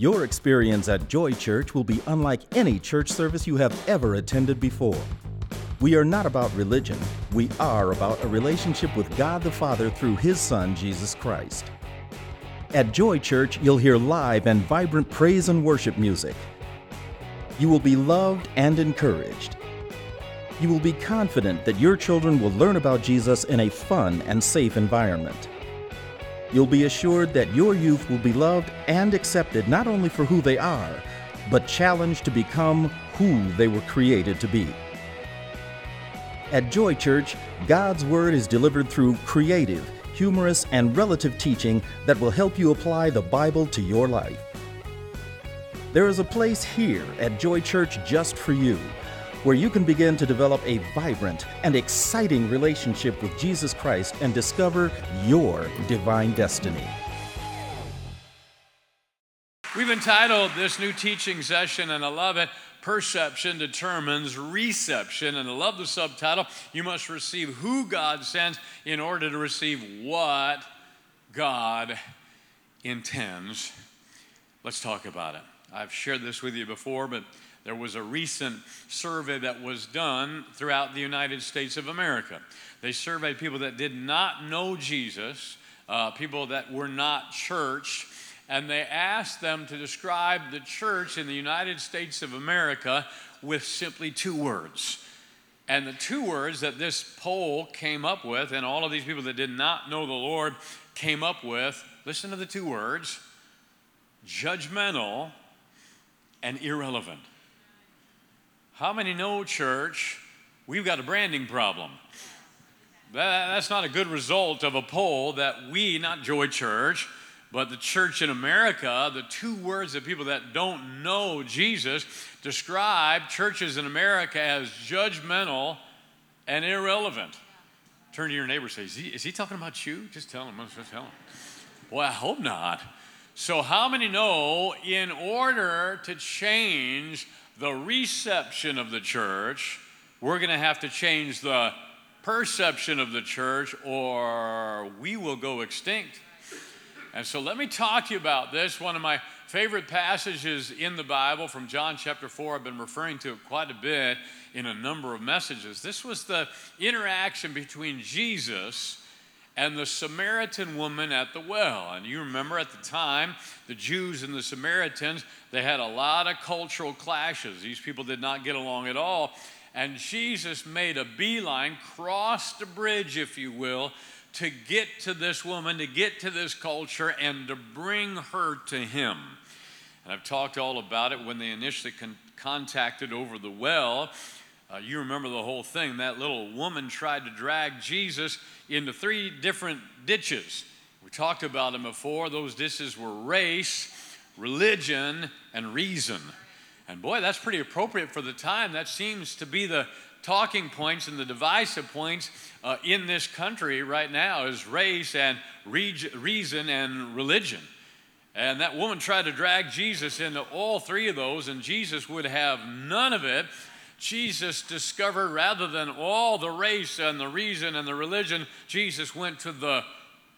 Your experience at Joy Church will be unlike any church service you have ever attended before. We are not about religion, we are about a relationship with God the Father through His Son, Jesus Christ. At Joy Church, you'll hear live and vibrant praise and worship music. You will be loved and encouraged. You will be confident that your children will learn about Jesus in a fun and safe environment. You'll be assured that your youth will be loved and accepted not only for who they are, but challenged to become who they were created to be. At Joy Church, God's Word is delivered through creative, humorous, and relative teaching that will help you apply the Bible to your life. There is a place here at Joy Church just for you where you can begin to develop a vibrant and exciting relationship with Jesus Christ and discover your divine destiny. We've entitled this new teaching session, and I love it Perception Determines Reception. And I love the subtitle You must receive who God sends in order to receive what God intends. Let's talk about it. I've shared this with you before, but there was a recent survey that was done throughout the United States of America. They surveyed people that did not know Jesus, uh, people that were not church, and they asked them to describe the church in the United States of America with simply two words. And the two words that this poll came up with, and all of these people that did not know the Lord came up with, listen to the two words judgmental and irrelevant. How many know, church, we've got a branding problem? That, that's not a good result of a poll that we, not Joy Church, but the church in America, the two words that people that don't know Jesus describe churches in America as judgmental and irrelevant. Turn to your neighbor and say, is he, is he talking about you? Just tell him. Just tell him. Well, I hope not. So, how many know in order to change the reception of the church, we're going to have to change the perception of the church or we will go extinct. And so let me talk to you about this. One of my favorite passages in the Bible from John chapter 4. I've been referring to it quite a bit in a number of messages. This was the interaction between Jesus and the Samaritan woman at the well. And you remember at the time, the Jews and the Samaritans, they had a lot of cultural clashes. These people did not get along at all. And Jesus made a beeline, crossed a bridge, if you will, to get to this woman, to get to this culture, and to bring her to him. And I've talked all about it when they initially con- contacted over the well. Uh, you remember the whole thing. That little woman tried to drag Jesus into three different ditches. We talked about them before. Those ditches were race, religion, and reason. And boy, that's pretty appropriate for the time. That seems to be the talking points and the divisive points uh, in this country right now is race and reason and religion. And that woman tried to drag Jesus into all three of those, and Jesus would have none of it Jesus discovered rather than all the race and the reason and the religion, Jesus went to the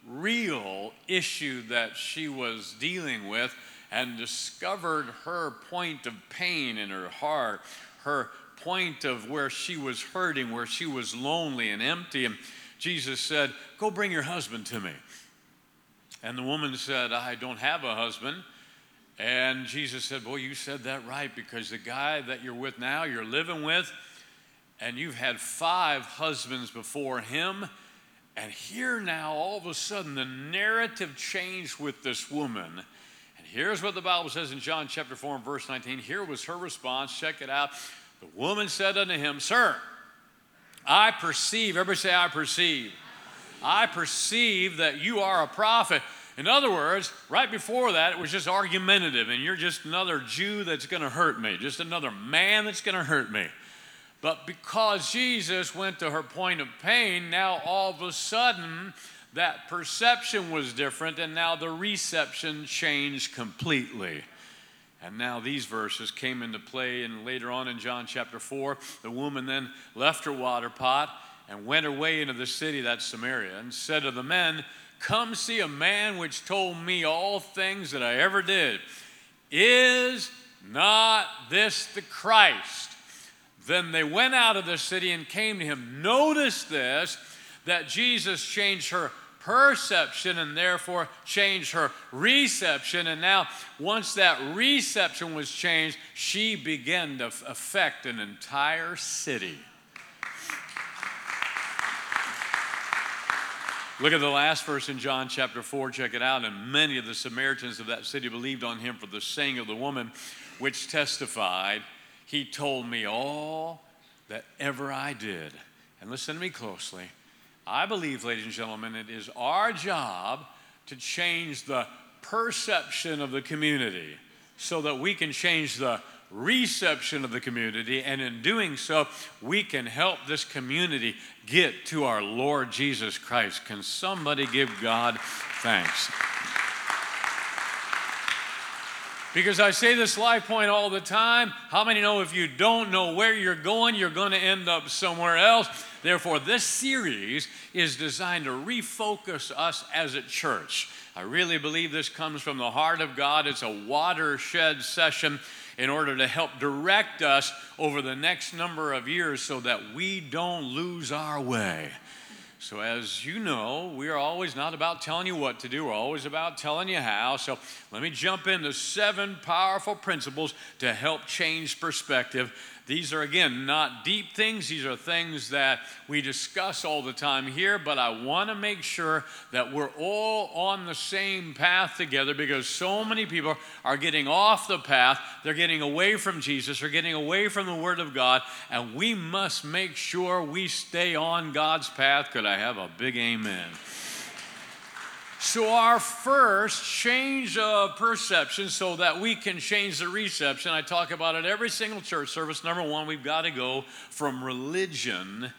real issue that she was dealing with and discovered her point of pain in her heart, her point of where she was hurting, where she was lonely and empty. And Jesus said, Go bring your husband to me. And the woman said, I don't have a husband. And Jesus said, Boy, you said that right because the guy that you're with now, you're living with, and you've had five husbands before him. And here now, all of a sudden, the narrative changed with this woman. And here's what the Bible says in John chapter 4 and verse 19. Here was her response. Check it out. The woman said unto him, Sir, I perceive, everybody say, I perceive. I perceive that you are a prophet. In other words, right before that, it was just argumentative, and you're just another Jew that's going to hurt me, just another man that's going to hurt me. But because Jesus went to her point of pain, now all of a sudden, that perception was different, and now the reception changed completely. And now these verses came into play, and later on in John chapter 4, the woman then left her water pot and went her way into the city, that's Samaria, and said to the men, Come see a man which told me all things that I ever did. Is not this the Christ? Then they went out of the city and came to him. Notice this that Jesus changed her perception and therefore changed her reception. And now, once that reception was changed, she began to affect an entire city. Look at the last verse in John chapter 4, check it out. And many of the Samaritans of that city believed on him for the saying of the woman, which testified, He told me all that ever I did. And listen to me closely. I believe, ladies and gentlemen, it is our job to change the perception of the community so that we can change the reception of the community. And in doing so, we can help this community get to our Lord Jesus Christ. Can somebody give God thanks? Because I say this life point all the time. How many know if you don't know where you're going, you're going to end up somewhere else? Therefore, this series is designed to refocus us as a church. I really believe this comes from the heart of God. It's a watershed session in order to help direct us over the next number of years so that we don't lose our way. So, as you know, we are always not about telling you what to do, we're always about telling you how. So, let me jump into seven powerful principles to help change perspective these are, again, not deep things. These are things that we discuss all the time here, but I want to make sure that we're all on the same path together because so many people are getting off the path. They're getting away from Jesus, they're getting away from the Word of God, and we must make sure we stay on God's path. Could I have a big amen? So, our first change of perception so that we can change the reception, I talk about it every single church service. Number one, we've got to go from religion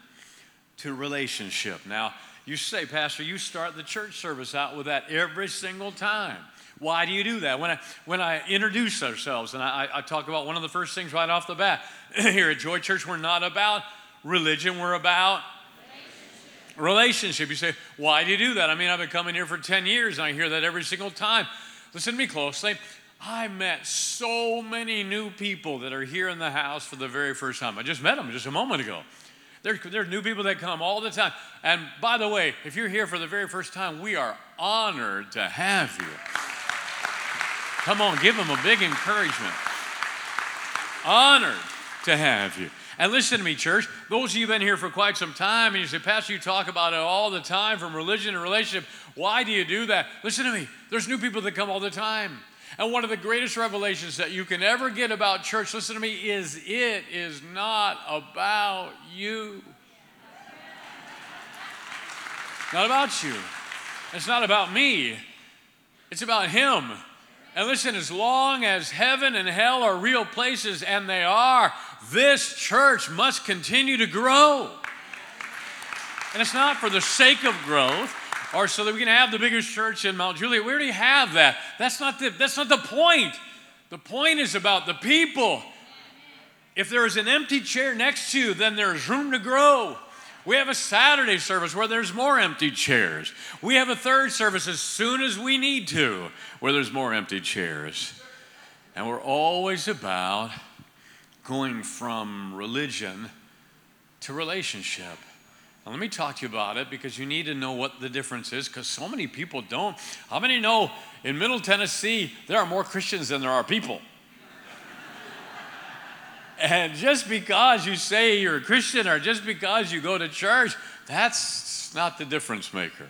to relationship. Now, you say, Pastor, you start the church service out with that every single time. Why do you do that? When I, when I introduce ourselves, and I, I talk about one of the first things right off the bat here at Joy Church, we're not about religion, we're about relationship. You say, why do you do that? I mean, I've been coming here for 10 years and I hear that every single time. Listen to me closely. I met so many new people that are here in the house for the very first time. I just met them just a moment ago. There, there are new people that come all the time. And by the way, if you're here for the very first time, we are honored to have you. Come on, give them a big encouragement. Honored to have you. And listen to me, church. Those of you who've been here for quite some time and you say, Pastor, you talk about it all the time from religion and relationship. Why do you do that? Listen to me. There's new people that come all the time. And one of the greatest revelations that you can ever get about church, listen to me, is it is not about you. Not about you. It's not about me. It's about Him. And listen, as long as heaven and hell are real places, and they are, this church must continue to grow. And it's not for the sake of growth or so that we can have the biggest church in Mount Juliet. We already have that. That's not the, that's not the point. The point is about the people. If there is an empty chair next to you, then there's room to grow. We have a Saturday service where there's more empty chairs. We have a third service as soon as we need to where there's more empty chairs. And we're always about going from religion to relationship. Now, let me talk to you about it because you need to know what the difference is because so many people don't. How many know in Middle Tennessee there are more Christians than there are people? and just because you say you're a Christian or just because you go to church, that's not the difference maker.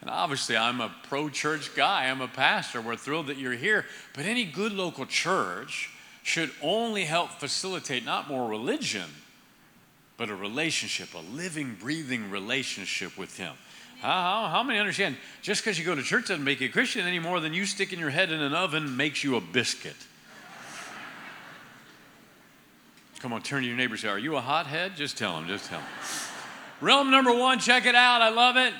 And obviously, I'm a pro church guy, I'm a pastor. We're thrilled that you're here. But any good local church should only help facilitate not more religion, but a relationship, a living, breathing relationship with Him. How, how, many understand just because you go to church doesn't make you a Christian any more than you sticking your head in an oven makes you a biscuit? Come on, turn to your neighbor say, Are you a hothead? Just tell him, just tell him. Realm number one, check it out. I love it.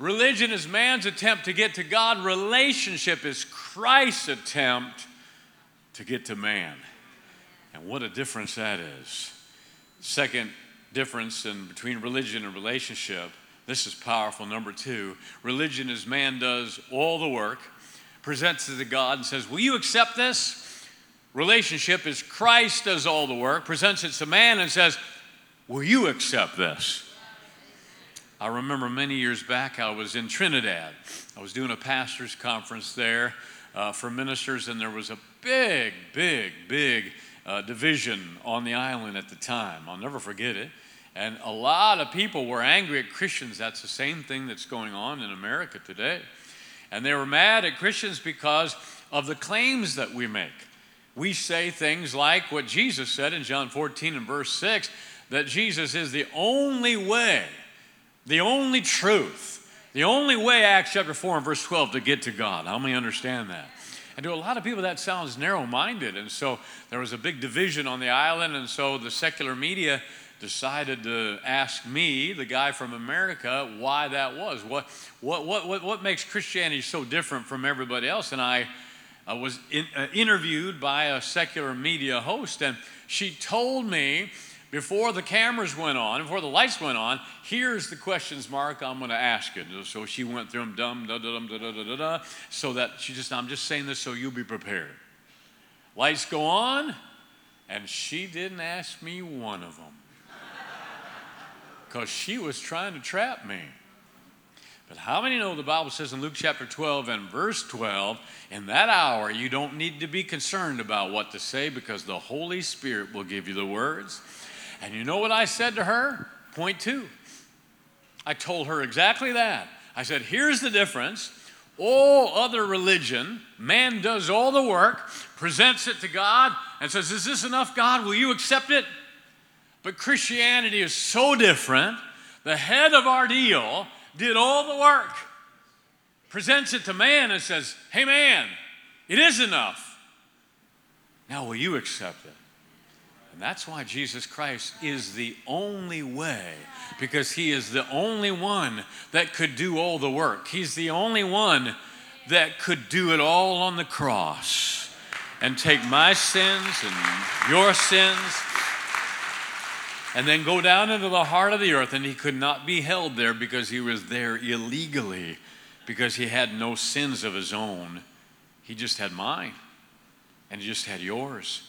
Religion is man's attempt to get to God, relationship is Christ's attempt to get to man. And what a difference that is. Second difference in between religion and relationship. This is powerful. Number two, religion is man does all the work, presents it to God and says, Will you accept this? Relationship is Christ does all the work, presents it to man, and says, Will you accept this? I remember many years back, I was in Trinidad. I was doing a pastor's conference there uh, for ministers, and there was a big, big, big uh, division on the island at the time. I'll never forget it. And a lot of people were angry at Christians. That's the same thing that's going on in America today. And they were mad at Christians because of the claims that we make. We say things like what Jesus said in John 14 and verse 6 that Jesus is the only way, the only truth, the only way, Acts chapter 4 and verse 12, to get to God. How many understand that? And to a lot of people, that sounds narrow minded. And so there was a big division on the island, and so the secular media decided to ask me, the guy from America, why that was. What, what, what, what, what makes Christianity so different from everybody else? And I, I was in, uh, interviewed by a secular media host, and she told me before the cameras went on, before the lights went on, here's the questions, Mark, I'm going to ask you. So she went through them, da, da, da, da, da, da, da, so that she just, I'm just saying this so you'll be prepared. Lights go on, and she didn't ask me one of them because she was trying to trap me. But how many know the Bible says in Luke chapter 12 and verse 12, in that hour you don't need to be concerned about what to say because the Holy Spirit will give you the words. And you know what I said to her? Point two. I told her exactly that. I said, here's the difference. All other religion, man does all the work, presents it to God, and says, Is this enough, God? Will you accept it? But Christianity is so different. The head of our deal did all the work, presents it to man, and says, Hey, man, it is enough. Now, will you accept it? That's why Jesus Christ is the only way, because he is the only one that could do all the work. He's the only one that could do it all on the cross and take my sins and your sins and then go down into the heart of the earth. And he could not be held there because he was there illegally, because he had no sins of his own. He just had mine, and he just had yours.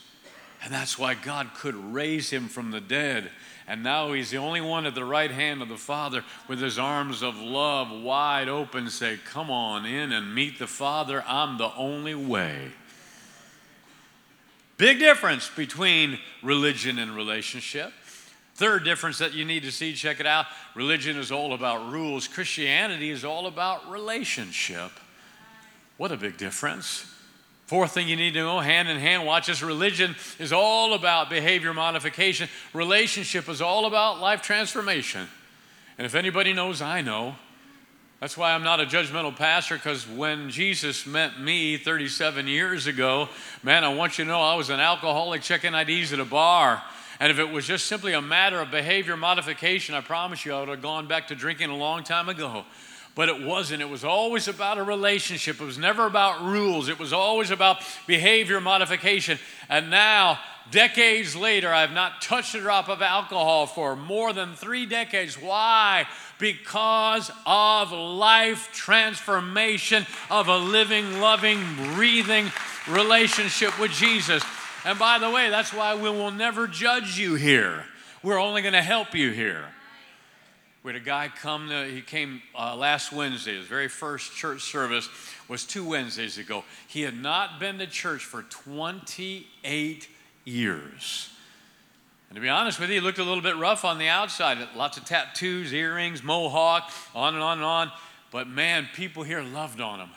And that's why God could raise him from the dead. And now he's the only one at the right hand of the Father with his arms of love wide open, say, Come on in and meet the Father. I'm the only way. Big difference between religion and relationship. Third difference that you need to see, check it out. Religion is all about rules, Christianity is all about relationship. What a big difference. Fourth thing you need to know, hand in hand, watch this. Religion is all about behavior modification, relationship is all about life transformation. And if anybody knows, I know. That's why I'm not a judgmental pastor, because when Jesus met me 37 years ago, man, I want you to know I was an alcoholic checking IDs at a bar. And if it was just simply a matter of behavior modification, I promise you I would have gone back to drinking a long time ago. But it wasn't. It was always about a relationship. It was never about rules. It was always about behavior modification. And now, decades later, I've not touched a drop of alcohol for more than three decades. Why? Because of life transformation, of a living, loving, breathing relationship with Jesus. And by the way, that's why we will never judge you here. We're only going to help you here. We had a guy come, to, he came uh, last Wednesday. His very first church service was two Wednesdays ago. He had not been to church for 28 years. And to be honest with you, he looked a little bit rough on the outside. Lots of tattoos, earrings, mohawk, on and on and on. But man, people here loved on him.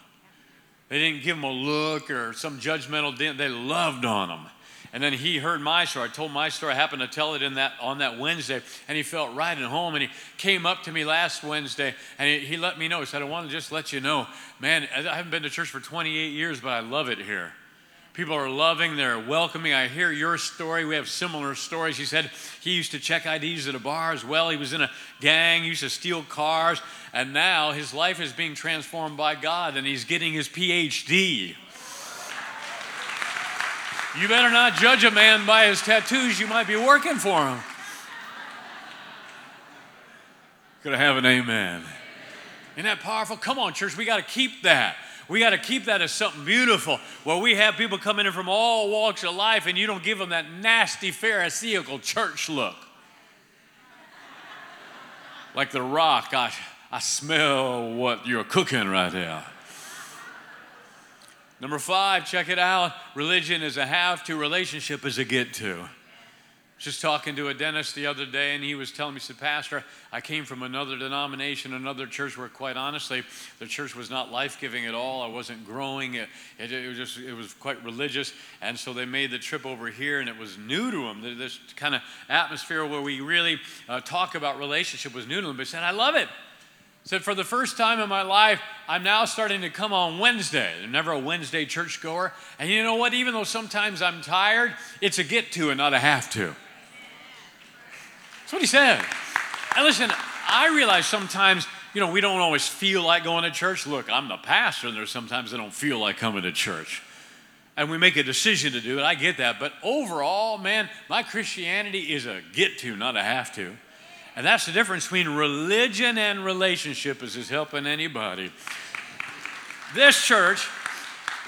They didn't give him a look or some judgmental, they loved on him. And then he heard my story. I told my story. I happened to tell it in that on that Wednesday, and he felt right at home. And he came up to me last Wednesday, and he, he let me know. He said, "I want to just let you know, man. I haven't been to church for 28 years, but I love it here. People are loving, they're welcoming. I hear your story. We have similar stories. He said he used to check IDs at a bar as well. He was in a gang, used to steal cars, and now his life is being transformed by God, and he's getting his PhD. You better not judge a man by his tattoos, you might be working for him. Could I have an amen? Isn't that powerful? Come on, church, we got to keep that. We got to keep that as something beautiful where we have people coming in from all walks of life and you don't give them that nasty Pharisaical church look. Like the rock, I, I smell what you're cooking right now. Number five, check it out. Religion is a have to, relationship is a get to. Just talking to a dentist the other day, and he was telling me, he said, Pastor, I came from another denomination, another church where, quite honestly, the church was not life giving at all. I wasn't growing. It, it, it, was just, it was quite religious. And so they made the trip over here, and it was new to them. This kind of atmosphere where we really uh, talk about relationship was new to them. But he said, I love it said, For the first time in my life, I'm now starting to come on Wednesday. I'm never a Wednesday churchgoer. And you know what? Even though sometimes I'm tired, it's a get to and not a have to. That's what he said. And listen, I realize sometimes, you know, we don't always feel like going to church. Look, I'm the pastor, and there's sometimes I don't feel like coming to church. And we make a decision to do it. I get that. But overall, man, my Christianity is a get to, not a have to. And that's the difference between religion and relationship, is this helping anybody? This church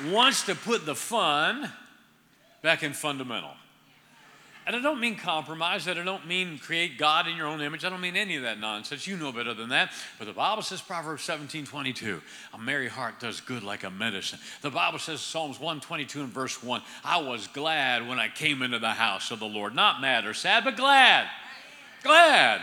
wants to put the fun back in fundamental. And I don't mean compromise, that I don't mean create God in your own image. I don't mean any of that nonsense. You know better than that. But the Bible says, Proverbs 17 22, a merry heart does good like a medicine. The Bible says, Psalms 122 and verse 1, I was glad when I came into the house of the Lord. Not mad or sad, but glad. Glad.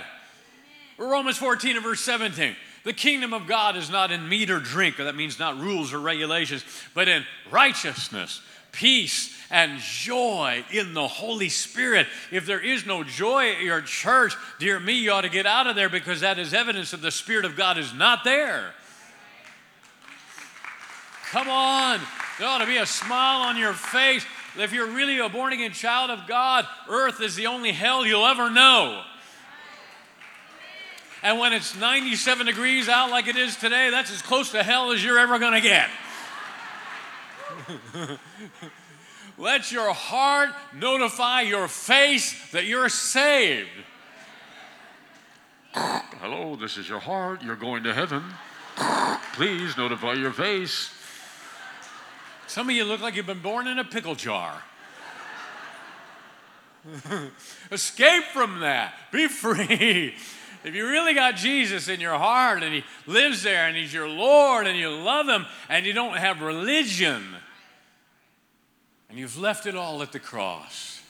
Romans 14 and verse 17. The kingdom of God is not in meat or drink, or that means not rules or regulations, but in righteousness, peace, and joy in the Holy Spirit. If there is no joy at your church, dear me, you ought to get out of there because that is evidence that the Spirit of God is not there. Come on, there ought to be a smile on your face. If you're really a born again child of God, earth is the only hell you'll ever know. And when it's 97 degrees out like it is today, that's as close to hell as you're ever going to get. Let your heart notify your face that you're saved. Hello, this is your heart. You're going to heaven. Please notify your face. Some of you look like you've been born in a pickle jar. Escape from that. Be free. If you really got Jesus in your heart and He lives there and He's your Lord and you love Him and you don't have religion and you've left it all at the cross,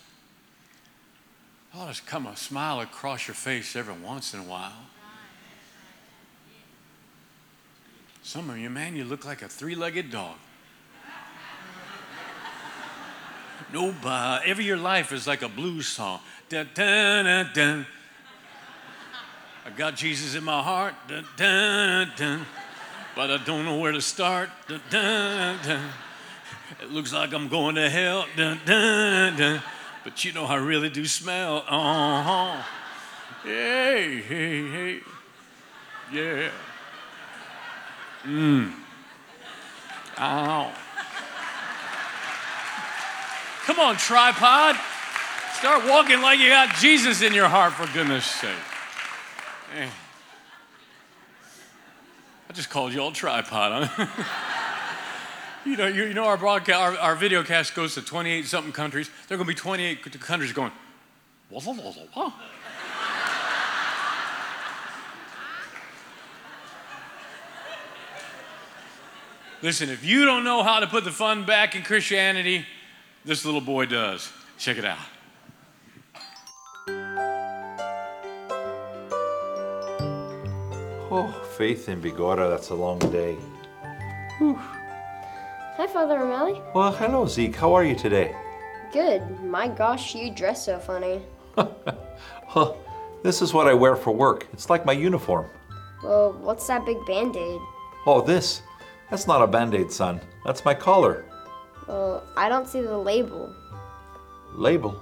oh, ought to come a smile across your face every once in a while. Some of you, man, you look like a three legged dog. Nobody, every your life is like a blues song. Dun, dun, dun. I got Jesus in my heart, dun, dun, dun, but I don't know where to start. It looks like I'm going to hell, but you know I really do smell. Uh huh. Hey, hey, hey. Yeah. Mmm. Ow. Come on, tripod. Start walking like you got Jesus in your heart, for goodness sake. Eh. I just called you all tripod. You know, you, you, know our broadcast, our, our video cast goes to 28 something countries. There are going to be 28 countries going, wah, wah, wah, wah. Listen, if you don't know how to put the fun back in Christianity, this little boy does. Check it out. Oh, faith in Bigorra, that's a long day. Whew. Hi, Father O'Malley. Well, hello, Zeke. How are you today? Good. My gosh, you dress so funny. well, this is what I wear for work. It's like my uniform. Well, what's that big band aid? Oh, this? That's not a band aid, son. That's my collar. Well, I don't see the label. Label?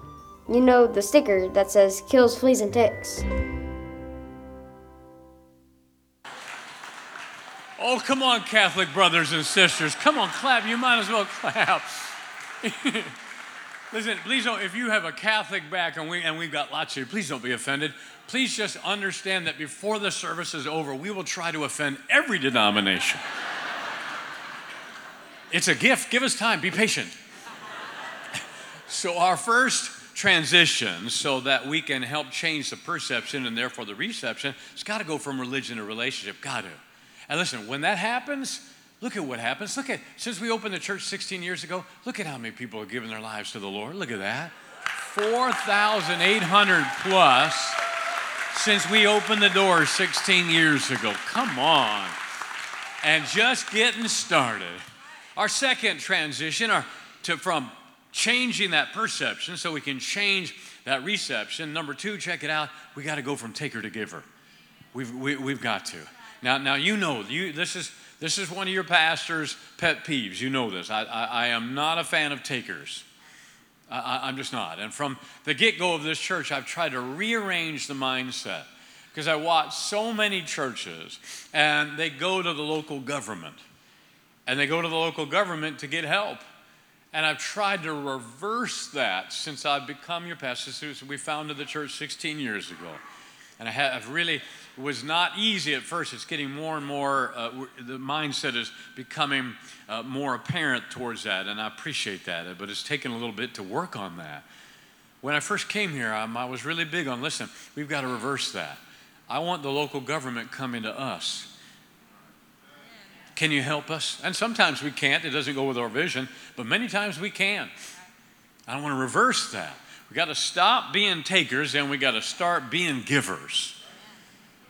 You know, the sticker that says kills fleas and ticks. Oh, come on, Catholic brothers and sisters. Come on, clap. You might as well clap. Listen, please don't, if you have a Catholic back, and, we, and we've got lots you, please don't be offended. Please just understand that before the service is over, we will try to offend every denomination. It's a gift. Give us time. Be patient. so, our first transition so that we can help change the perception and therefore the reception, it's got to go from religion to relationship. Got to. And listen, when that happens, look at what happens. Look at, since we opened the church 16 years ago, look at how many people have given their lives to the Lord. Look at that. 4,800 plus since we opened the doors 16 years ago. Come on. And just getting started. Our second transition are to, from changing that perception so we can change that reception. Number two, check it out. We got to go from taker to giver. We've, we, have we have got to. Now, now you know you, this is this is one of your pastor's pet peeves. You know this. I, I, I am not a fan of takers. I, I'm just not. And from the get go of this church, I've tried to rearrange the mindset because I watch so many churches and they go to the local government and they go to the local government to get help. And I've tried to reverse that since I've become your pastor. Since we founded the church 16 years ago. And I have really, was not easy at first. It's getting more and more, uh, the mindset is becoming uh, more apparent towards that. And I appreciate that. But it's taken a little bit to work on that. When I first came here, um, I was really big on listen, we've got to reverse that. I want the local government coming to us can you help us? And sometimes we can't, it doesn't go with our vision, but many times we can. I want to reverse that. We got to stop being takers and we got to start being givers.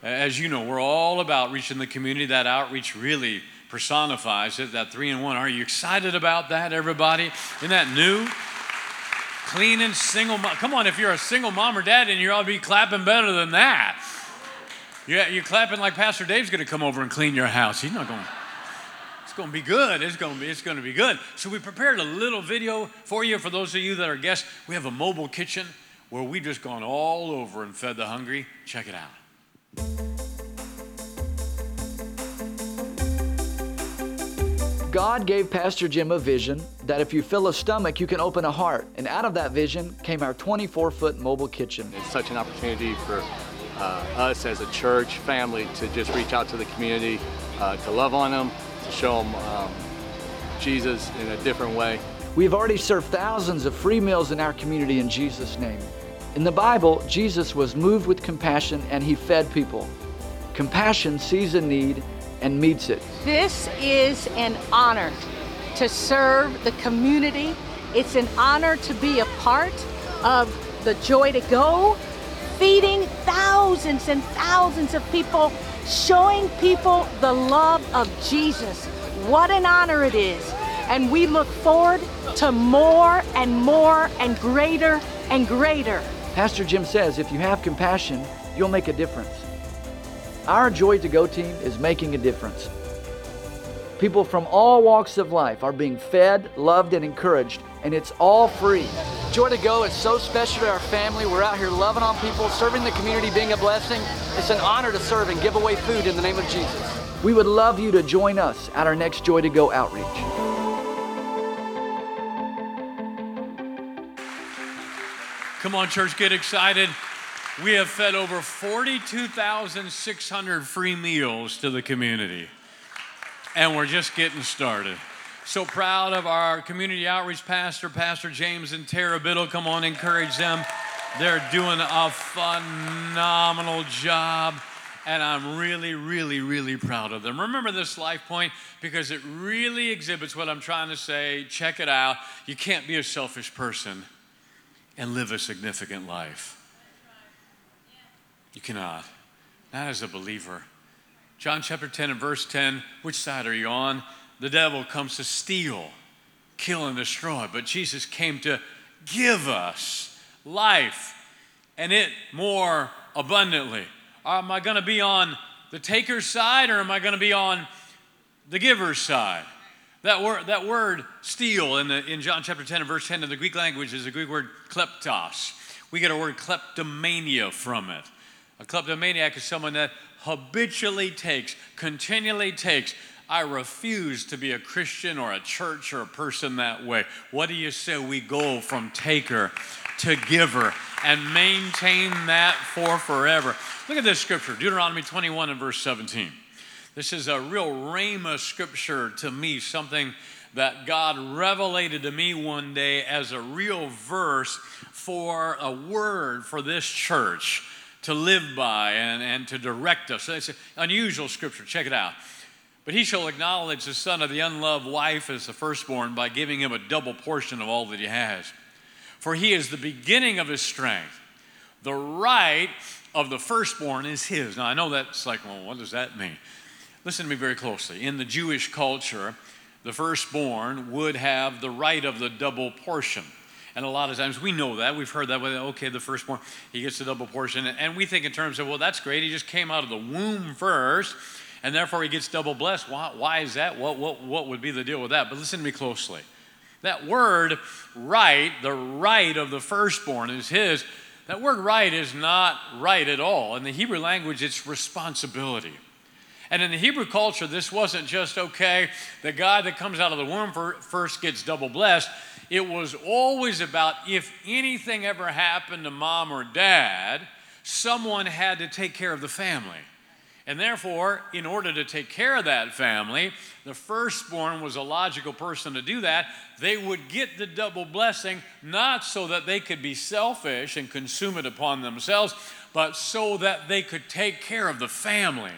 As you know, we're all about reaching the community. That outreach really personifies it, that three in one. Are you excited about that, everybody? Isn't that new? Clean and single mom. Come on, if you're a single mom or dad, and you ought to be clapping better than that. Yeah, you're clapping like Pastor Dave's going to come over and clean your house. He's not going. It's going to be good. It's going to be, it's going to be good. So we prepared a little video for you. For those of you that are guests, we have a mobile kitchen where we've just gone all over and fed the hungry. Check it out. God gave Pastor Jim a vision that if you fill a stomach, you can open a heart. And out of that vision came our 24 foot mobile kitchen. It's such an opportunity for uh, us as a church family to just reach out to the community, uh, to love on them, to show them um, Jesus in a different way. We've already served thousands of free meals in our community in Jesus' name. In the Bible, Jesus was moved with compassion and he fed people. Compassion sees a need and meets it. This is an honor to serve the community. It's an honor to be a part of the Joy to Go, feeding thousands and thousands of people showing people the love of Jesus. What an honor it is. And we look forward to more and more and greater and greater. Pastor Jim says if you have compassion, you'll make a difference. Our Joy to Go team is making a difference. People from all walks of life are being fed, loved, and encouraged, and it's all free. Joy to Go is so special to our family. We're out here loving on people, serving the community, being a blessing. It's an honor to serve and give away food in the name of Jesus. We would love you to join us at our next Joy to Go outreach. Come on, church, get excited. We have fed over 42,600 free meals to the community and we're just getting started. So proud of our community outreach pastor, Pastor James and Tara Biddle. Come on, encourage them. They're doing a phenomenal job, and I'm really, really, really proud of them. Remember this life point because it really exhibits what I'm trying to say. Check it out. You can't be a selfish person and live a significant life. You cannot. Not as a believer. John chapter 10 and verse 10, which side are you on? The devil comes to steal, kill, and destroy, but Jesus came to give us life and it more abundantly. Uh, am I going to be on the taker's side or am I going to be on the giver's side? That word, that word steal in, the, in John chapter 10 and verse 10 in the Greek language is the Greek word kleptos. We get a word kleptomania from it. A kleptomaniac is someone that habitually takes, continually takes. I refuse to be a Christian or a church or a person that way. What do you say we go from taker to giver and maintain that for forever? Look at this scripture, Deuteronomy 21 and verse 17. This is a real rhema scripture to me, something that God revelated to me one day as a real verse for a word for this church to live by and, and to direct us. So It's an unusual scripture. Check it out. But he shall acknowledge the son of the unloved wife as the firstborn by giving him a double portion of all that he has. For he is the beginning of his strength. The right of the firstborn is his. Now, I know that's like, well, what does that mean? Listen to me very closely. In the Jewish culture, the firstborn would have the right of the double portion. And a lot of times we know that. We've heard that. Okay, the firstborn, he gets the double portion. And we think in terms of, well, that's great. He just came out of the womb first, and therefore he gets double blessed. Why, why is that? What, what, what would be the deal with that? But listen to me closely. That word right, the right of the firstborn is his. That word right is not right at all. In the Hebrew language, it's responsibility. And in the Hebrew culture, this wasn't just, okay, the guy that comes out of the womb first gets double blessed. It was always about if anything ever happened to mom or dad, someone had to take care of the family. And therefore, in order to take care of that family, the firstborn was a logical person to do that. They would get the double blessing, not so that they could be selfish and consume it upon themselves, but so that they could take care of the family.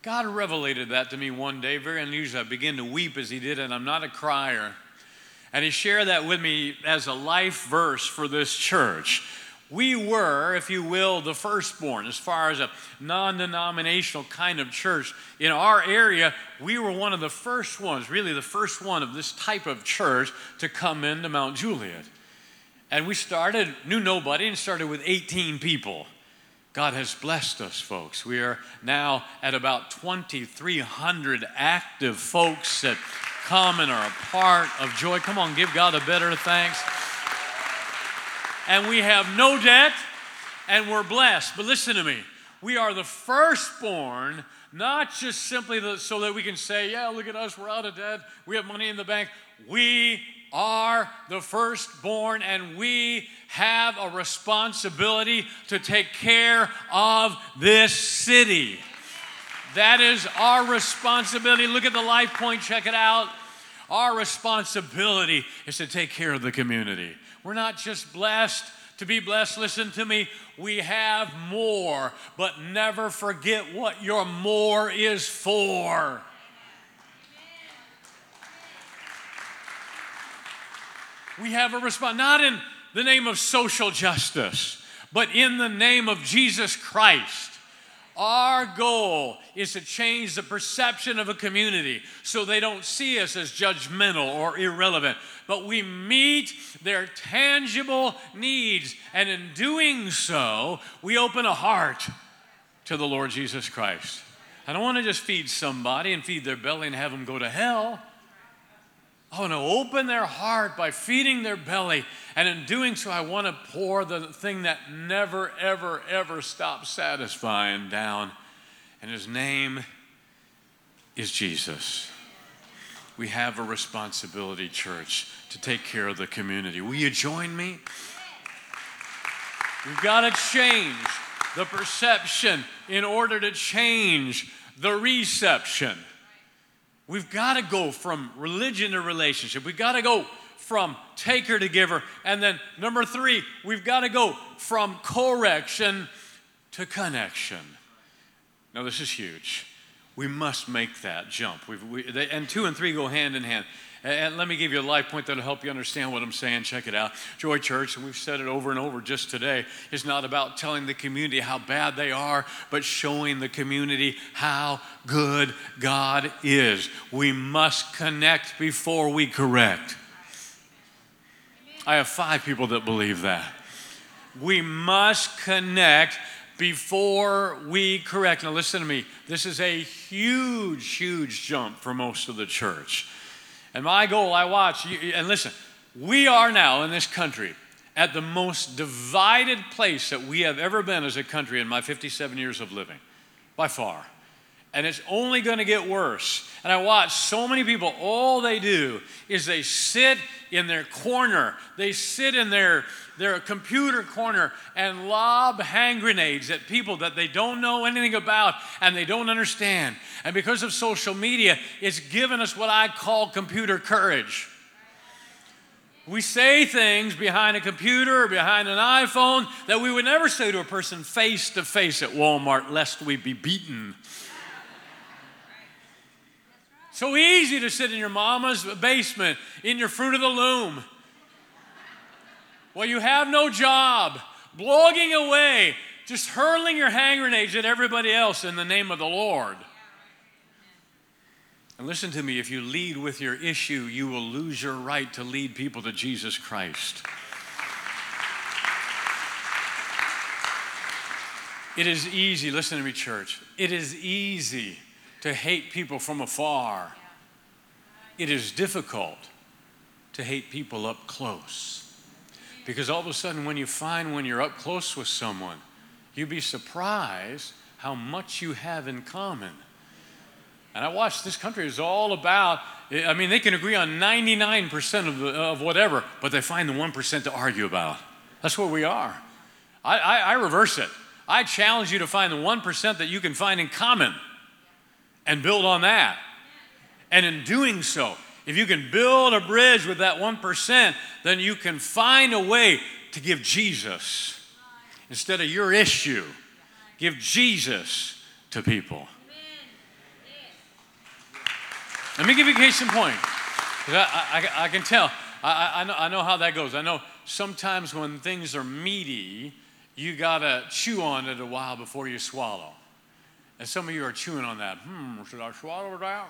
God revelated that to me one day, very unusual. I began to weep as He did, and I'm not a crier. And He shared that with me as a life verse for this church. We were, if you will, the firstborn as far as a non denominational kind of church. In our area, we were one of the first ones, really the first one of this type of church to come into Mount Juliet. And we started, knew nobody, and started with 18 people. God has blessed us, folks. We are now at about 2,300 active folks that come and are a part of joy. Come on, give God a better thanks. And we have no debt and we're blessed. But listen to me. We are the firstborn, not just simply so that we can say, yeah, look at us, we're out of debt, we have money in the bank. We are the firstborn, and we have a responsibility to take care of this city. That is our responsibility. Look at the life point, check it out. Our responsibility is to take care of the community. We're not just blessed to be blessed. Listen to me. We have more, but never forget what your more is for. we have a response, not in the name of social justice, but in the name of Jesus Christ. Our goal is to change the perception of a community so they don't see us as judgmental or irrelevant, but we meet their tangible needs. And in doing so, we open a heart to the Lord Jesus Christ. I don't want to just feed somebody and feed their belly and have them go to hell. I want to open their heart by feeding their belly. And in doing so, I want to pour the thing that never, ever, ever stops satisfying down. And his name is Jesus. We have a responsibility, church, to take care of the community. Will you join me? We've got to change the perception in order to change the reception. We've got to go from religion to relationship. We've got to go from taker to giver. And then number three, we've got to go from correction to connection. Now, this is huge. We must make that jump. We, and two and three go hand in hand. And let me give you a life point that'll help you understand what I'm saying. Check it out. Joy Church, and we've said it over and over just today, is not about telling the community how bad they are, but showing the community how good God is. We must connect before we correct. I have five people that believe that. We must connect before we correct. Now, listen to me. This is a huge, huge jump for most of the church. And my goal, I watch, and listen, we are now in this country at the most divided place that we have ever been as a country in my 57 years of living, by far. And it's only going to get worse. And I watch so many people, all they do is they sit in their corner, they sit in their, their computer corner and lob hand grenades at people that they don't know anything about and they don't understand. And because of social media, it's given us what I call computer courage. We say things behind a computer or behind an iPhone that we would never say to a person face to face at Walmart, lest we be beaten. So easy to sit in your mama's basement, in your fruit of the loom. Well, you have no job, blogging away, just hurling your hand grenades at everybody else in the name of the Lord. And listen to me if you lead with your issue, you will lose your right to lead people to Jesus Christ. It is easy, listen to me, church. It is easy to hate people from afar. It is difficult to hate people up close. Because all of a sudden, when you find when you're up close with someone, you'd be surprised how much you have in common. And I watched this country is all about, I mean, they can agree on 99% of, the, of whatever, but they find the 1% to argue about. That's where we are. I, I, I reverse it. I challenge you to find the 1% that you can find in common and build on that. And in doing so, if you can build a bridge with that 1%, then you can find a way to give Jesus instead of your issue. Give Jesus to people. Let me give you a case in point. I, I, I, can tell. I, I, know, I know how that goes. I know sometimes when things are meaty, you got to chew on it a while before you swallow. And some of you are chewing on that. Hmm, should I swallow it out?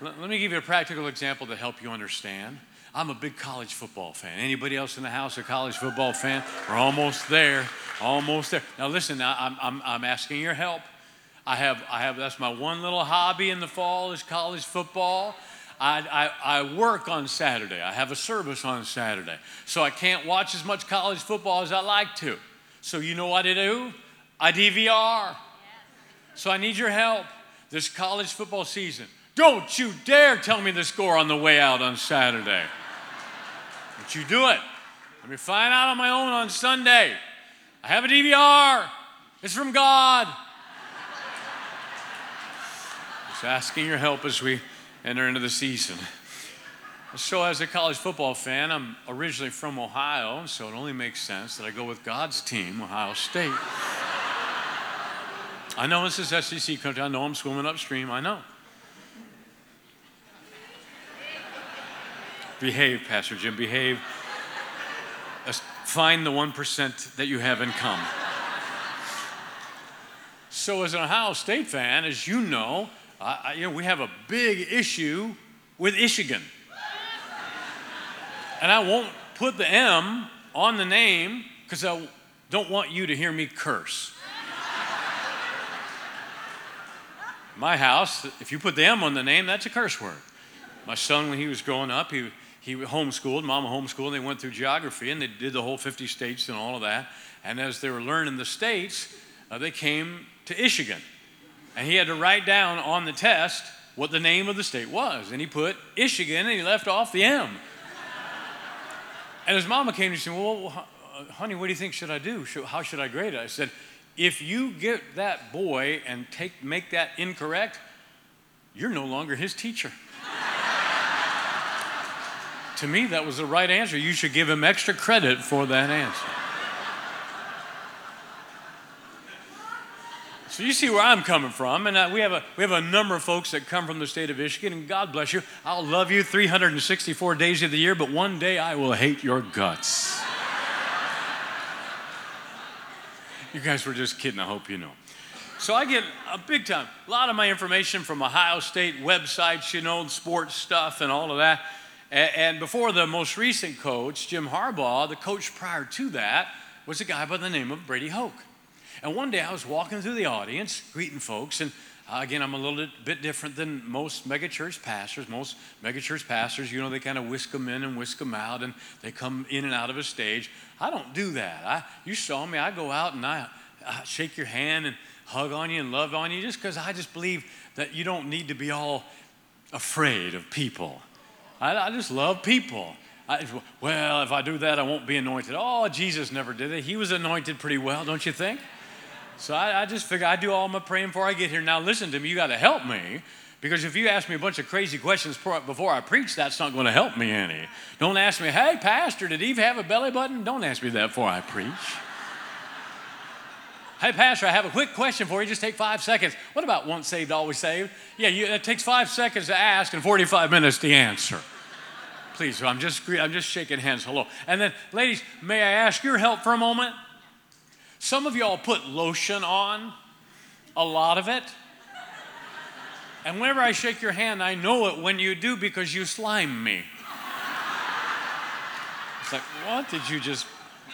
Let, let me give you a practical example to help you understand. I'm a big college football fan. Anybody else in the house a college football fan? We're almost there, almost there. Now listen, I'm, I'm, I'm asking your help. I have, I have, that's my one little hobby in the fall is college football. I, I, I, work on Saturday. I have a service on Saturday. So I can't watch as much college football as I like to. So you know what I do? I DVR. So I need your help this college football season. Don't you dare tell me the score on the way out on Saturday. But you do it. Let me find out on my own on Sunday. I have a DVR. It's from God. Just asking your help as we enter into the season. So, as a college football fan, I'm originally from Ohio, so it only makes sense that I go with God's team, Ohio State. I know this is SEC country. I know I'm swimming upstream. I know. Behave, Pastor Jim, behave. Find the 1% that you have in common. So, as an Ohio State fan, as you know, I, you know we have a big issue with Michigan. And I won't put the M on the name because I don't want you to hear me curse. My house, if you put the M on the name, that's a curse word. My son, when he was growing up, he he homeschooled, mama homeschooled, and they went through geography and they did the whole 50 states and all of that. And as they were learning the states, uh, they came to Michigan. And he had to write down on the test what the name of the state was. And he put Michigan and he left off the M. and his mama came and said, Well, honey, what do you think should I do? How should I grade it? I said, If you get that boy and take, make that incorrect, you're no longer his teacher. To me, that was the right answer. You should give him extra credit for that answer. So you see where I'm coming from, and uh, we have a we have a number of folks that come from the state of Michigan, and God bless you. I'll love you 364 days of the year, but one day I will hate your guts. You guys were just kidding. I hope you know. So I get a big time, a lot of my information from Ohio State websites, you know, sports stuff and all of that. And before the most recent coach, Jim Harbaugh, the coach prior to that was a guy by the name of Brady Hoke. And one day I was walking through the audience, greeting folks, and uh, again, I'm a little bit different than most megachurch pastors. Most megachurch pastors, you know, they kind of whisk them in and whisk them out, and they come in and out of a stage. I don't do that. I, you saw me. I go out and I, I shake your hand and hug on you and love on you just because I just believe that you don't need to be all afraid of people. I, I just love people. I, well, if I do that, I won't be anointed. Oh, Jesus never did it. He was anointed pretty well, don't you think? So I, I just figure I do all my praying before I get here. Now, listen to me, you got to help me. Because if you ask me a bunch of crazy questions before I preach, that's not going to help me any. Don't ask me, hey, Pastor, did Eve have a belly button? Don't ask me that before I preach. hey, Pastor, I have a quick question for you. Just take five seconds. What about once saved, always saved? Yeah, you, it takes five seconds to ask and 45 minutes to answer. Please, I'm just, I'm just shaking hands. Hello. And then, ladies, may I ask your help for a moment? Some of y'all put lotion on, a lot of it. And whenever I shake your hand, I know it when you do because you slime me. It's like, what did you just?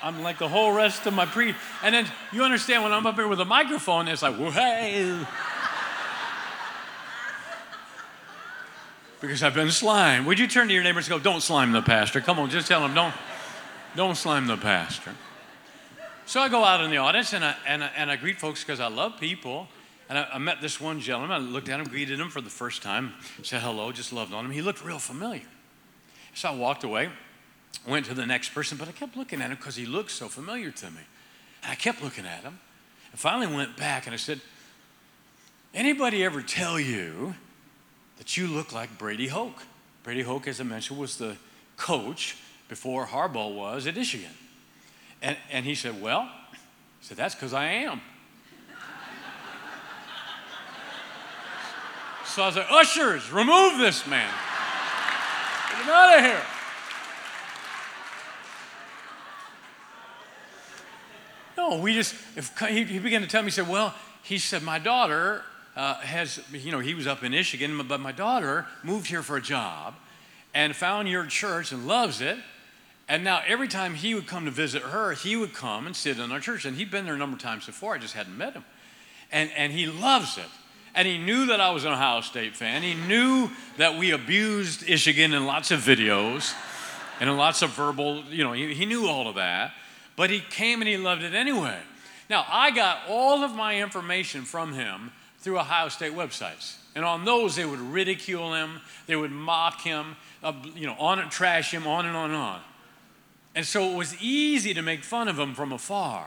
I'm like the whole rest of my pre. And then you understand when I'm up here with a microphone, it's like, whoa, hey. because I've been slimed. Would you turn to your neighbors and go, don't slime the pastor? Come on, just tell them, don't, don't slime the pastor. So I go out in the audience and I, and I, and I greet folks because I love people. And I, I, met this one gentleman. I looked at him, greeted him for the first time, said hello, just loved on him. He looked real familiar. So I walked away, went to the next person, but I kept looking at him because he looked so familiar to me. And I kept looking at him. And finally went back and I said, Anybody ever tell you that you look like Brady Hoke? Brady Hoke, as I mentioned, was the coach before Harbaugh was at Michigan. And, and he said, Well, he said, That's because I am. So I said, Ushers, remove this man. Get him out of here. No, we just, if, he, he began to tell me, he said, Well, he said, My daughter uh, has, you know, he was up in Michigan, but my daughter moved here for a job and found your church and loves it. And now every time he would come to visit her, he would come and sit in our church. And he'd been there a number of times before, I just hadn't met him. And, and he loves it. And he knew that I was an Ohio State fan. He knew that we abused Michigan in lots of videos and in lots of verbal, you know, he, he knew all of that. But he came and he loved it anyway. Now, I got all of my information from him through Ohio State websites. And on those, they would ridicule him, they would mock him, uh, you know, on and trash him, on and on and on. And so it was easy to make fun of him from afar.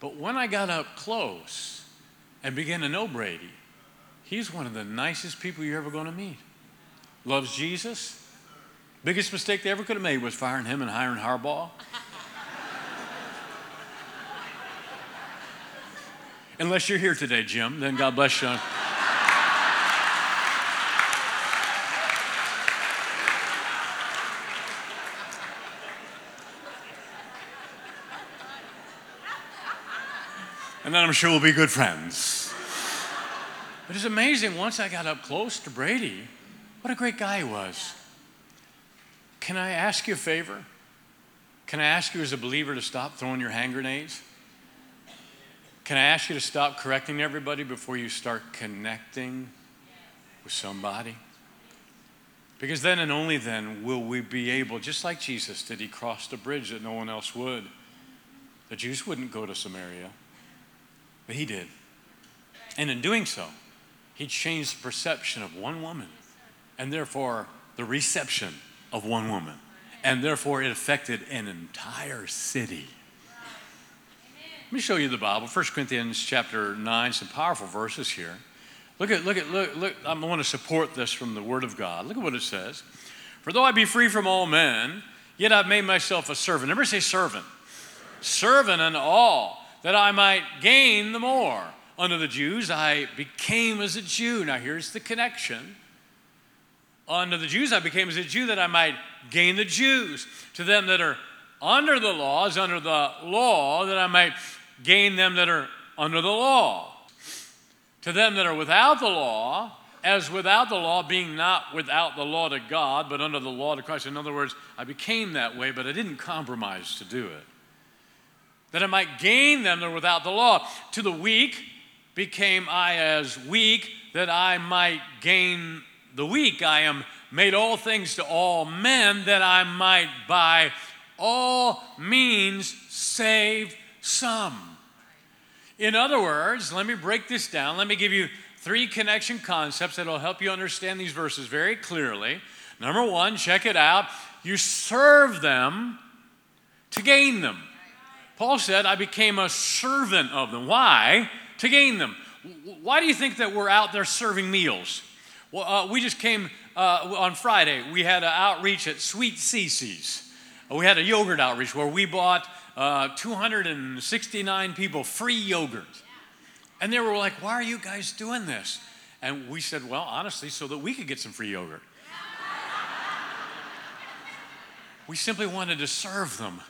But when I got up close, and began to know Brady, he's one of the nicest people you're ever going to meet. Loves Jesus. Biggest mistake they ever could have made was firing him and hiring Harbaugh. Unless you're here today, Jim, then God bless you. And then I'm sure we'll be good friends. But it's amazing, once I got up close to Brady, what a great guy he was. Can I ask you a favor? Can I ask you as a believer to stop throwing your hand grenades? Can I ask you to stop correcting everybody before you start connecting with somebody? Because then and only then will we be able, just like Jesus did, he crossed a bridge that no one else would. The Jews wouldn't go to Samaria. But he did. And in doing so, he changed the perception of one woman and therefore the reception of one woman. And therefore it affected an entire city. Let me show you the Bible. 1 Corinthians chapter 9, some powerful verses here. Look at, look at, look, look. I want to support this from the Word of God. Look at what it says. For though I be free from all men, yet I've made myself a servant. Never say servant. Servant unto all that I might gain the more. Under the Jews, I became as a Jew. Now, here's the connection. Under the Jews, I became as a Jew that I might gain the Jews. To them that are under the laws, under the law, that I might gain them that are under the law. To them that are without the law, as without the law, being not without the law to God, but under the law to Christ. In other words, I became that way, but I didn't compromise to do it that I might gain them that are without the law. To the weak became I as weak, that I might gain the weak. I am made all things to all men, that I might by all means save some. In other words, let me break this down. Let me give you three connection concepts that will help you understand these verses very clearly. Number one, check it out. You serve them to gain them. Paul said, I became a servant of them. Why? To gain them. Why do you think that we're out there serving meals? Well, uh, we just came uh, on Friday. We had an outreach at Sweet Cece's. We had a yogurt outreach where we bought uh, 269 people free yogurt. And they were like, Why are you guys doing this? And we said, Well, honestly, so that we could get some free yogurt. we simply wanted to serve them.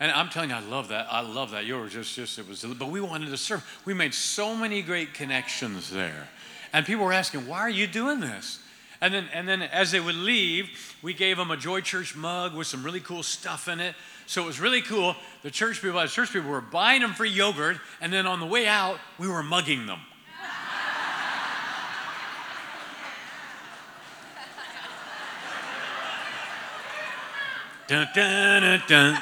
And I'm telling you, I love that. I love that. Yours just, just it was, but we wanted to serve. We made so many great connections there, and people were asking, "Why are you doing this?" And then, and then as they would leave, we gave them a Joy Church mug with some really cool stuff in it. So it was really cool. The church people, the church people were buying them free yogurt, and then on the way out, we were mugging them. dun, dun, dun,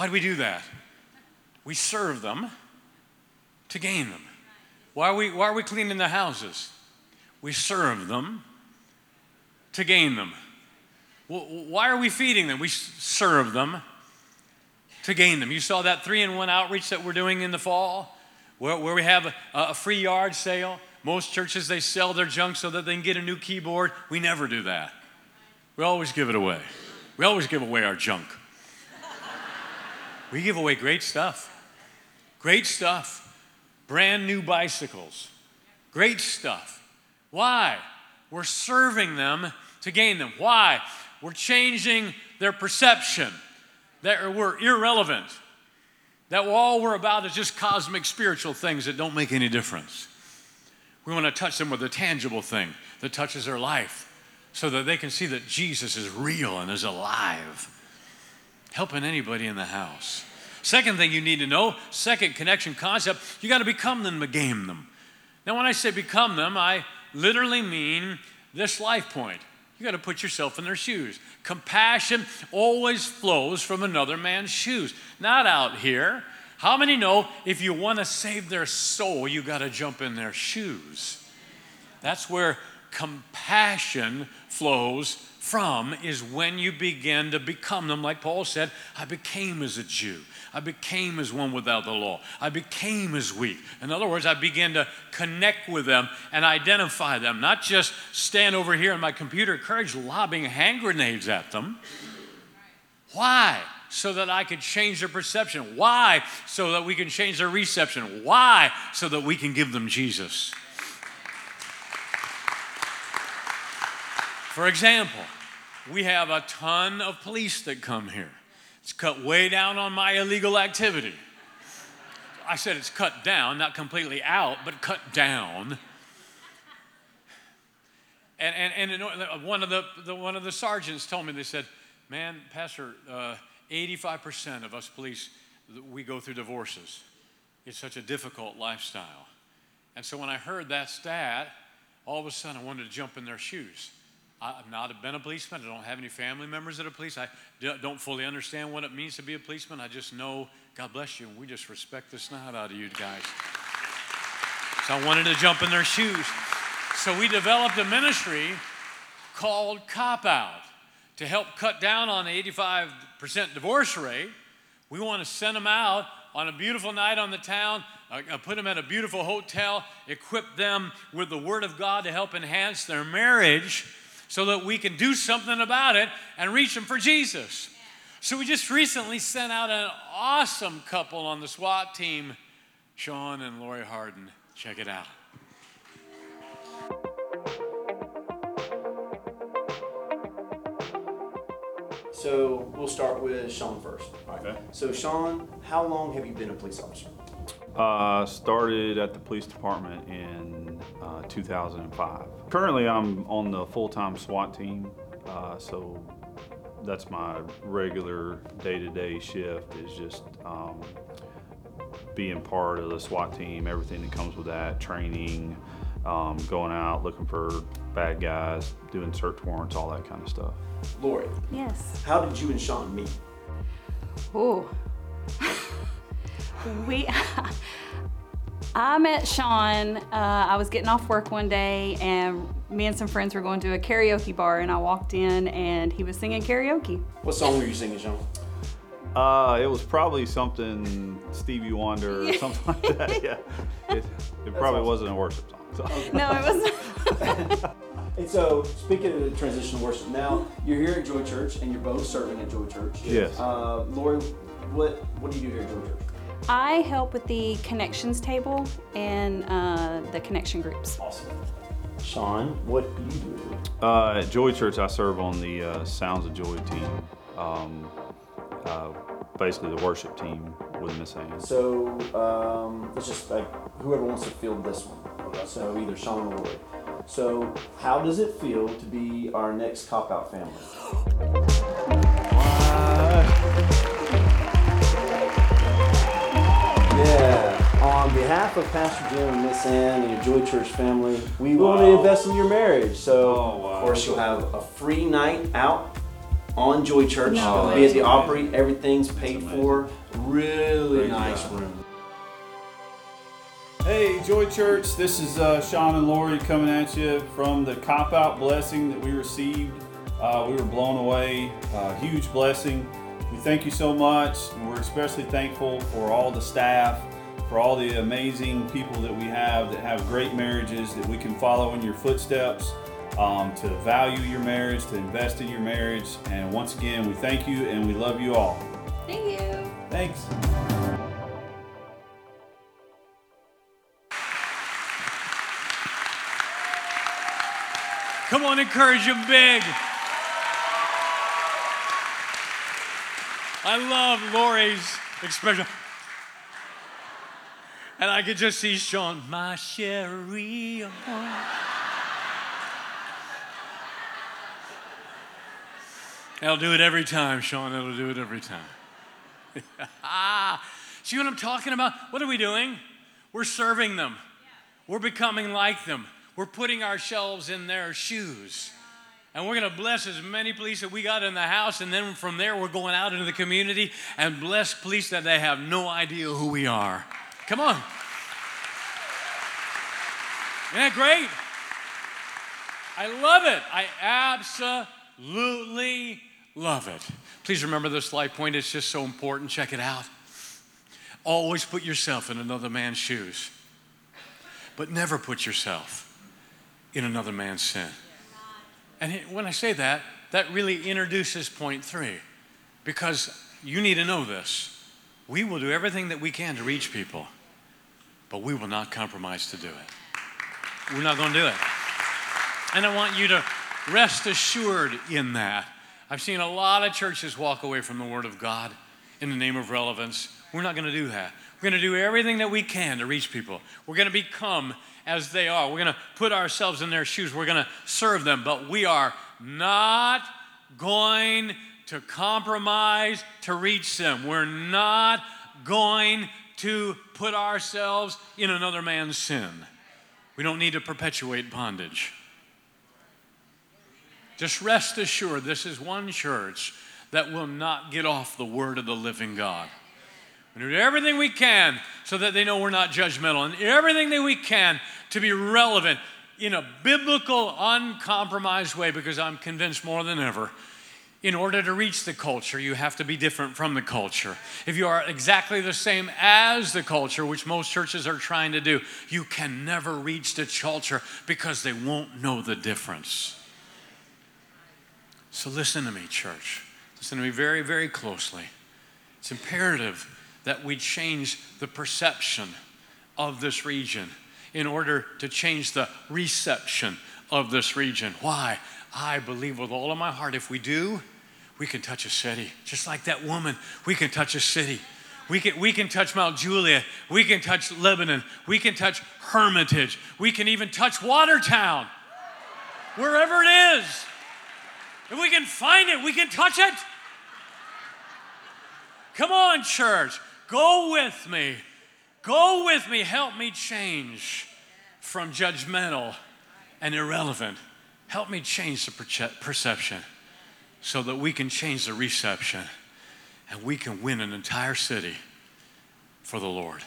Why do we do that? We serve them to gain them. Why are we, why are we cleaning the houses? We serve them to gain them. Why are we feeding them? We serve them to gain them. You saw that three in one outreach that we're doing in the fall, where, where we have a, a free yard sale. Most churches, they sell their junk so that they can get a new keyboard. We never do that. We always give it away. We always give away our junk. We give away great stuff. Great stuff. Brand new bicycles. Great stuff. Why? We're serving them to gain them. Why? We're changing their perception that we're irrelevant, that all we're about is just cosmic spiritual things that don't make any difference. We want to touch them with a tangible thing that touches their life so that they can see that Jesus is real and is alive helping anybody in the house. Second thing you need to know, second connection concept, you got to become them to game them. Now, when I say become them, I literally mean this life point. You got to put yourself in their shoes. Compassion always flows from another man's shoes, not out here. How many know if you want to save their soul, you got to jump in their shoes? That's where compassion flows from is when you begin to become them. Like Paul said, I became as a Jew. I became as one without the law. I became as weak. In other words, I began to connect with them and identify them, not just stand over here in my computer courage lobbing hand grenades at them. Why? So that I could change their perception. Why? So that we can change their reception. Why? So that we can give them Jesus. For example, we have a ton of police that come here. It's cut way down on my illegal activity. I said it's cut down, not completely out, but cut down. And, and, and one, of the, the, one of the sergeants told me, they said, Man, Pastor, uh, 85% of us police, we go through divorces. It's such a difficult lifestyle. And so when I heard that stat, all of a sudden I wanted to jump in their shoes. I've not been a policeman. I don't have any family members that are police. I don't fully understand what it means to be a policeman. I just know, God bless you, and we just respect the snot out of you guys. So I wanted to jump in their shoes. So we developed a ministry called Cop Out to help cut down on the 85% divorce rate. We want to send them out on a beautiful night on the town, uh, uh, put them at a beautiful hotel, equip them with the Word of God to help enhance their marriage so that we can do something about it and reach them for Jesus. So we just recently sent out an awesome couple on the SWAT team, Sean and Lori Harden. Check it out. So we'll start with Sean first. Okay. So Sean, how long have you been a police officer? Uh, started at the police department in uh, 2005. Currently, I'm on the full-time SWAT team, uh, so that's my regular day-to-day shift is just um, being part of the SWAT team, everything that comes with that, training, um, going out looking for bad guys, doing search warrants, all that kind of stuff. Lori, Yes. how did you and Sean meet? Ooh. we. I met Sean. Uh, I was getting off work one day, and me and some friends were going to a karaoke bar, and I walked in, and he was singing karaoke. What song were you singing, Sean? Uh, it was probably something Stevie Wonder or something like that. Yeah, it, it probably awesome. wasn't a worship song. So. No, it was. And so, speaking of the transitional worship, now you're here at Joy Church, and you're both serving at Joy Church. Yes. Uh, Lori, what what do you do here at Joy Church? I help with the connections table and uh, the connection groups. Awesome. Sean, what do you do? Uh, at Joy Church, I serve on the uh, Sounds of Joy team, um, uh, basically the worship team with Miss Ann. So um, let's just like whoever wants to field this one. So either Sean or Lori. So how does it feel to be our next cop out family? On behalf of Pastor Jim and Miss Ann and your Joy Church family, we want to invest in your marriage. So Oh, wow. of course you'll have a free night out on Joy Church. No It'll be at the. Opry. Everything's paid for. Really Praise nice God. room. Hey, Joy Church, this is uh, Sean and Lori coming at you from the cop out blessing that we received. Uh, we were blown away, uh, huge blessing. We thank you so much, and we're especially thankful for all the staff, for all the amazing people that we have that have great marriages that we can follow in your footsteps, um, to value your marriage, to invest in your marriage. And once again, we thank you and we love you all. Thank you. Thanks. Come on, encourage them big. I love Lori's expression. And I could just see Sean, my Sherry. I'll do it every time, Sean. It'll do it every time. ah, See what I'm talking about? What are we doing? We're serving them. We're becoming like them. We're putting ourselves in their shoes. And we're going to bless as many police that we got in the house. And then from there, we're going out into the community and bless police that they have no idea who we are. Come on. Isn't that great? I love it. I absolutely love it. Please remember this life point. It's just so important. Check it out. Always put yourself in another man's shoes, but never put yourself in another man's sin. And when I say that, that really introduces point three, because you need to know this. We will do everything that we can to reach people, but we will not compromise to do it. We're not going to do it. And I want you to rest assured in that. I've seen a lot of churches walk away from the Word of God in the name of relevance. We're not going to do that. We're going to do everything that we can to reach people. We're going to become as they are. We're going to put ourselves in their shoes. We're going to serve them, but we are not going to compromise to reach them. We're not going to put ourselves in another man's sin. We don't need to perpetuate bondage. Just rest assured, this is one church that will not get off the word of the living God. We do everything we can so that they know we're not judgmental, and everything that we can to be relevant in a biblical, uncompromised way, because I'm convinced more than ever. In order to reach the culture, you have to be different from the culture. If you are exactly the same as the culture, which most churches are trying to do, you can never reach the culture because they won't know the difference. So listen to me, church. Listen to me very, very closely. It's imperative that we change the perception of this region in order to change the reception of this region. Why? I believe with all of my heart, if we do, we can touch a city. Just like that woman, we can touch a city. We can, we can touch Mount Juliet. We can touch Lebanon. We can touch Hermitage. We can even touch Watertown. Wherever it is. If we can find it, we can touch it. Come on, church. Go with me. Go with me. Help me change from judgmental and irrelevant. Help me change the perception so that we can change the reception and we can win an entire city for the Lord.